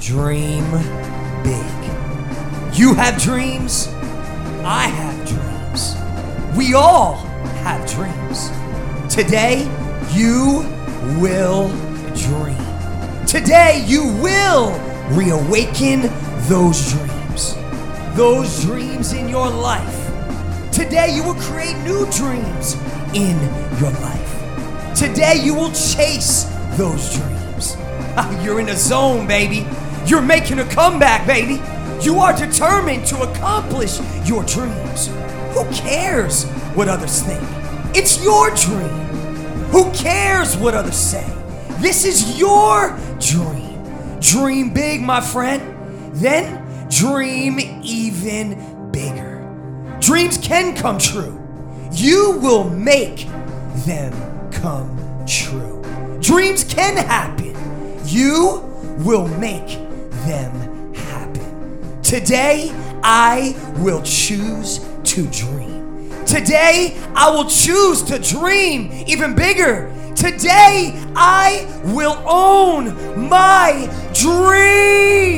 Dream big. You have dreams. I have dreams. We all have dreams. Today, you will dream. Today, you will reawaken those dreams. Those dreams in your life. Today, you will create new dreams in your life. Today, you will chase those dreams. Ah, you're in a zone, baby. You're making a comeback, baby. You are determined to accomplish your dreams. Who cares what others think? It's your dream. Who cares what others say? This is your dream. Dream big, my friend. Then dream even bigger. Dreams can come true. You will make them come true. Dreams can happen. You will make them happen. Today, I will choose to dream. Today, I will choose to dream even bigger. Today, I will own my dream.